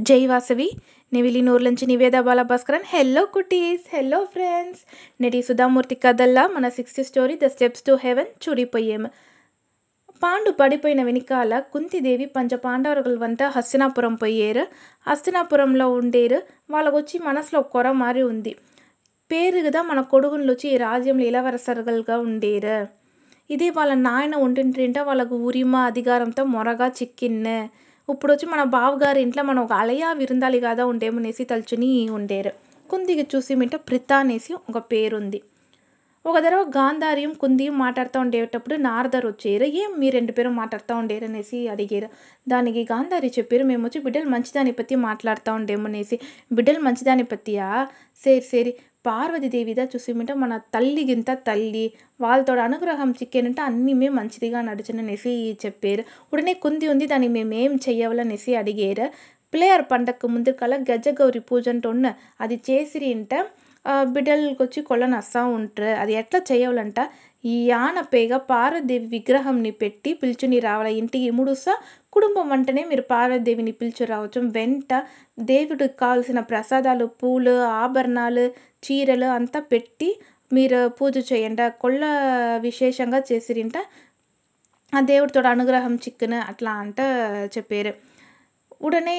జై వాసవి నివిలి నూర్లంచి Niveda Balabhaskaran. Hello cuties. Hello friends నేటి సుధామూర్తి కథల్లా మన sixth story the steps to heaven చూడిపోయాం. Pandu పడిపోయిన వెనకాల కుంతిదేవి పంచ పాండవరులంతా హస్తినాపురం పోయారు. హస్తినాపురంలో ఉండేరు. వాళ్ళకొచ్చి మనసులో కొర మారి ఉంది. పేరుగా మన కొడుకులు వచ్చి ఈ రాజ్యంలో ఇలవరసరులుగా ఉండేరు. ఇది వాళ్ళ నాయన ఉంటుంటేంట వాళ్ళకు ఉరిమ అధికారంతో మొరగా చిక్కిన్ను. ఇప్పుడొచ్చి మన బావగారింట్ల మనం ఒక అలయా విருந்தாளிகாக ఉండేమనేసి తలుచుని ఉండేరు. కుందికి చూసి ಮಿಟ ప్రిత అనేసి ఒక పేరుంది. ఒక దరవ గాంధార్యం కుంది మాట్లాడుతూ ఉండేటప్పుడు నారదరొచ్చేరు. ఏం మీ రెండు పేరు మాట్లాడుతూ ఉండేరు అనేసి అడిగారు దానికి గాంధారి చెప్పారు మేము వచ్చి బిడ్డలు మంచిదాని పత్తి ఉండేమో ఉండేమనేసి. బిడ్డలు మంచిదాని పత్తియా? సరి సరి పార్వతీదేవిదా చూసిమింట మన తల్లిగింత తల్లి వాళ్ళతో అనుగ్రహం చిక్కేనంటే అన్నీ మేము మంచిదిగా నడుచుననేసి చెప్పారు. ఉడనే కుంది ఉంది దానికి మేమేం చెయ్యవలనేసి చెయ్యాలనేసి అడిగారు. పిల్లయార్ పండగకు ముందు కల గజగౌరి పూజ అంటున్న అది చేసిరింట బిడ్డలకి వచ్చి కొళ్ళను వస్తూ ఉంటారు. అది ఎట్లా చేయాలంట ఈ యాన పేగ పార్వదేవి విగ్రహంని పెట్టి పిలుచుని రావాలి? ఇంటికి ముడుసా కుటుంబం వెంటనే మీరు పార్వదేవిని పిలిచి రావచ్చు. వెంట దేవుడికి కావాల్సిన ప్రసాదాలు పూలు ఆభరణాలు చీరలు అంతా పెట్టి మీరు పూజ చేయండి కొళ్ళ విశేషంగా చేసిరింట. ఆ దేవుడితో అనుగ్రహం చిక్కును అట్లా అంట చెప్పారు. உடனே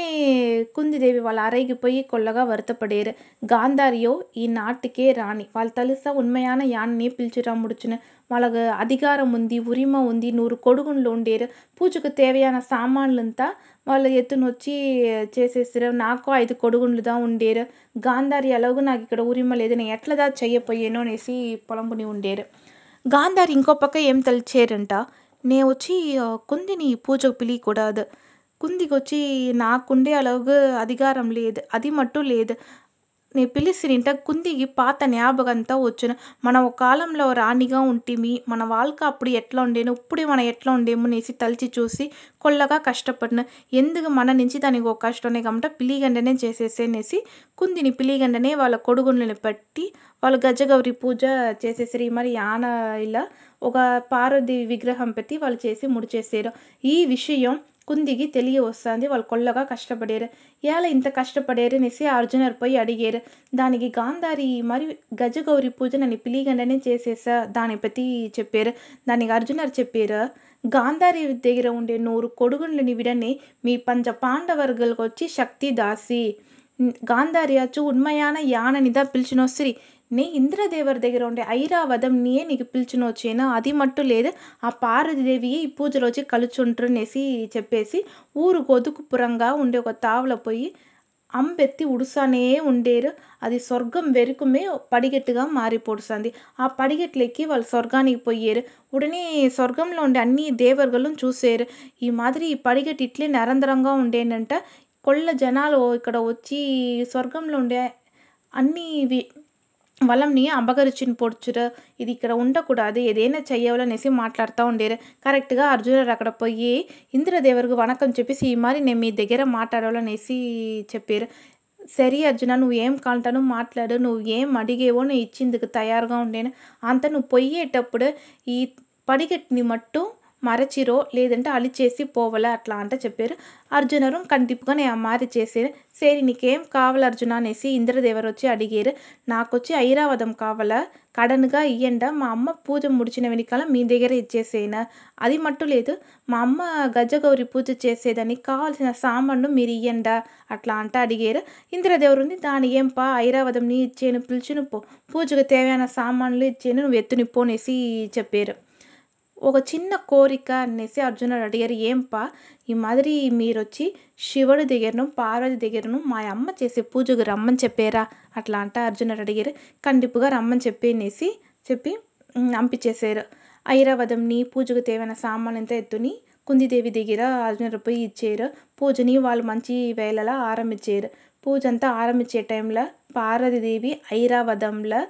குந்தி தேவி వాళ్ళ அறைக்கு போய் கொల్లగా வருத்தப்படுகிறார் గాంధార్యో ఈ నాటికే రాణి వాళ్ళు తలుస్తా ఉన్మయాన యాన్ని పిలిచిరా ముడుచును వాళ్ళకు అధికారం ఉంది ఉరిమ ఉంది నూరు కొడుగున్లు ఉండేరు పూజకు తేవయాన సామాన్లంతా వాళ్ళు ఎత్తునొచ్చి చేసేసారు నాకు ఐదు కొడుగున్లు దా ఉండేరు గాంధారి ఎలాగో నాకు ఇక్కడ ఉరిమ లేదు నేను ఎట్లదా చెయ్యపోయాను అనేసి పొలంపుని ఉండేరు గాంధారి ఇంకో పక్క ఏం తలిచారంట నే వచ్చి కుందిని పూజకు పిలియకూడదు కుందికొచ్చి నాకుండే అలాగ అధికారం లేదు. అది మట్టు లేదు. నేను పిలిసిరింట కుందికి పాత జ్ఞాపకంతా వచ్చును. మనం ఒక కాలంలో రాణిగా ఉంటిమి మన వాళ్ళకి అప్పుడు ఎట్లా ఉండేను ఇప్పుడు మనం ఎట్లా ఉండేము అనేసి తలిచి చూసి కొల్లగా కష్టపడిన. ఎందుకు మన నుంచి దానికి ఒక కష్టమే కాబట్టి పిలిగండనే చేసేసేనేసి కుందిని పిలిగండనే వాళ్ళ కొడుకులను పట్టి వాళ్ళు గజగౌరి పూజ చేసేసారు. ఈ మరి యాన ఇలా ఒక పార్వతి విగ్రహం పెట్టి వాళ్ళు చేసి ముడిచేసారు. ఈ విషయం కుందికి తెలియ వస్తుంది వాళ్ళు కొల్లగా కష్టపడేరు ఎలా ఇంత కష్టపడేరు అనేసి అర్జునర్ పోయి అడిగారు దానికి గాంధారి మరి గజగౌరి పూజ నన్ను పిలిగండనే చేసేసా దాని ప్రతి చెప్పారు దానికి అర్జునర్ చెప్పారు గాంధారి దగ్గర ఉండే నూరు కొడుకులని విడని మీ పంచ పాండవర్గలకు వచ్చి శక్తి దాసి గాంధార్యాచు ఉన్మయాన యాననిదా పిలిచినొస్సిరి నీ ఇంద్రదేవర దగ్గర ఉండే ఐరావతం నీయే నీకు పిలిచినొచ్చేనా అది మట్టు లేదు. ఆ పార్వతీదేవియే ఈ పూజలో వచ్చి కలుచుంటారనేసి చెప్పేసి ఊరు గొదుకుపురంగా ఉండే ఒక తావుల పోయి అంబెత్తి ఉడుసానే ఉండేరు. అది స్వర్గం వెరుకుమే పడిగెట్టుగా మారిపోడుస్తుంది ఆ పడిగట్లెక్కి వాళ్ళు స్వర్గానికి పోయారు. ఉడనే స్వర్గంలో ఉండే అన్ని దేవర్గలను చూసారు. ఈ మాదిరి ఈ పడిగెట్టు ఇట్లే నిరంతరంగా ఉండేనంట. కొల్ల జనాలు ఇక్కడ వచ్చి స్వర్గంలో ఉండే అన్ని వలంని అపగరిచిన పొడుచురు. ఇది ఇక్కడ ఉండకూడదు. ఏదైనా చెయ్యవలనేసి మాట్లాడుతూ ఉండేరు. కరెక్ట్గా అర్జునుడు అక్కడ పోయి ఇంద్రదేవరకు వణకం చెప్పేసి ఈ మరి నేను మీ దగ్గర మాట్లాడాలనేసి చెప్పారు. సరే అర్జున నువ్వు ఏం కాంటానో మాట్లాడు. నువ్వు ఏం అడిగేవో నేను ఇచ్చేందుకు తయారుగా ఉండేను. అంత నువ్వు పోయేటప్పుడు ఈ పడిగట్టుని మట్టు మరచిరో లేదంటే అలిచేసి పోవలే అట్లా అంట చెప్పారు అర్జునరు కంటిపుగా నేను మారి చేసేది సరే నీకేం కావాలి అర్జున అనేసి ఇంద్రదేవరు వచ్చి అడిగారు నాకు వచ్చి ఐరావతం కావాలా కడనుగా ఇయ్యండా మా అమ్మ పూజ ముడిచిన వెనకాల మీ దగ్గర ఇచ్చేసేనా అది మట్టు లేదు మా అమ్మ గజగౌరి పూజ చేసేదానికి కావాల్సిన సామాన్లు మీరు ఇయ్యండా అట్లా అంట అడిగారు ఇంద్రదేవరు ఉంది దాని ఏం పా ఐరావతం నీ ఇచ్చేను పిలుచును పో పూజకు தேவையான సామాన్లు ఇచ్చేను నువ్వు ఎత్తుని పో అనేసి చెప్పారు ఒక చిన్న కోరిక అనేసి అర్జునుడు అడిగారు. ఏంపా? ఈ మాదిరి మీరు వచ్చి శివుడి దగ్గరను పార్వతి దగ్గరను మా అమ్మ చేసే పూజకు రమ్మని చెప్పారా? అట్లా అంట అర్జునుడు అడిగారు. కండిపుగా రమ్మని చెప్పేనేసి చెప్పి పంపించేశారు ఐరావతంని పూజకు తేవైన సామాన్ అంతా ఎత్తుని కుందిదేవి దగ్గర అర్జునుడు పోయి ఇచ్చారు. పూజని వాళ్ళు మంచి వేళలా ఆరంభించారు పూజ అంతా ఆరంభించే టైంలో పార్వతీదేవి ఐరావతంలో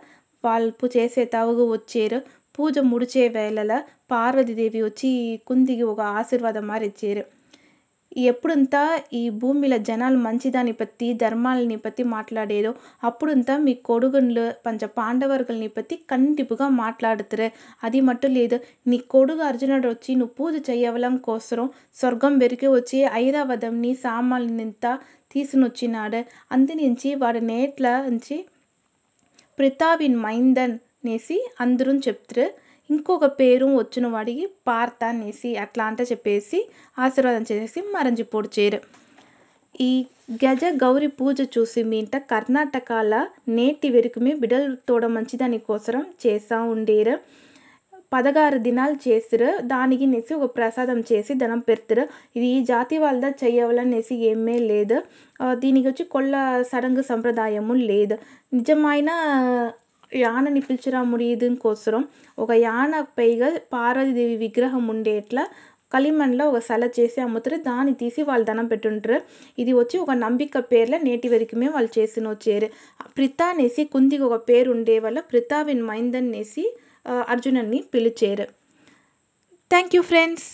వాళ్ళు చేసే తావుగు వచ్చారు. పూజ ముడిచే వేళల పార్వతి దేవి వచ్చి కుంతికి ఒక ఆశీర్వాదం మారి ఇచ్చారు ఎప్పుడంతా ఈ భూమిలో జనాలు మంచిదాన్ని పత్తి ధర్మాలని పత్తి మాట్లాడేదో అప్పుడంతా మీ కొడుకులు పంచ పాండవర్గుల్ని పత్తి కంటిపుగా మాట్లాడుతురు. అది మట్టు లేదు. నీ కొడుకు అర్జునుడు వచ్చి నువ్వు పూజ చేయవలం కోసరం స్వర్గం వెరికి వచ్చి ఐరావతంని సామాన్యంతా తీసునొచ్చినాడు. అందు నుంచి వాడి నేట్ల నుంచి ప్రితావిన్ మైందన్ అనేసి అందరూ చెప్తారు ఇంకొక పేరు వచ్చిన వాడికి పార్థ అనేసి అట్లా అంట చెప్పేసి ఆశీర్వాదం చేసేసి మరంజిపోడ్చేరు ఈ గజ గౌరి పూజ చూసి మీంట కర్ణాటకాల నేటి వెరుకుమే బిడలు తోడ మంచిదాని కోసరం చేస్తూ ఉండేరు పదహారు దినాలు చేసిరు దానికి అనేసి ఒక ప్రసాదం చేసి ధనం పెడతారు ఇది ఈ జాతి వాళ్ళ చెయ్యవలనేసి ఏమీ లేదు. దీనికి వచ్చి కొల్ల సడంగు సంప్రదాయము లేదు. నిజమైన యానని పిలిచిరా ముడియుదుని కోసరం ఒక యాన పైగా పార్వతీదేవి విగ్రహం ఉండేట్లా களிమణ్లో ఒక సల చేసి అమ్ముతారు. దాన్ని తీసి వాళ్ళు దండం పెట్టుంటారు. ఇది వచ్చి ఒక నంబిక పేర్ల నేటి వరకుమే వాళ్ళు చేసిన వచ్చేరు ప్రిత అనేసి కుందికి ఒక పేరు ఉండే వల్ల ప్రితావిన్ మైందన్నేసి అర్జునన్ని పిలిచేరు. Thank you friends.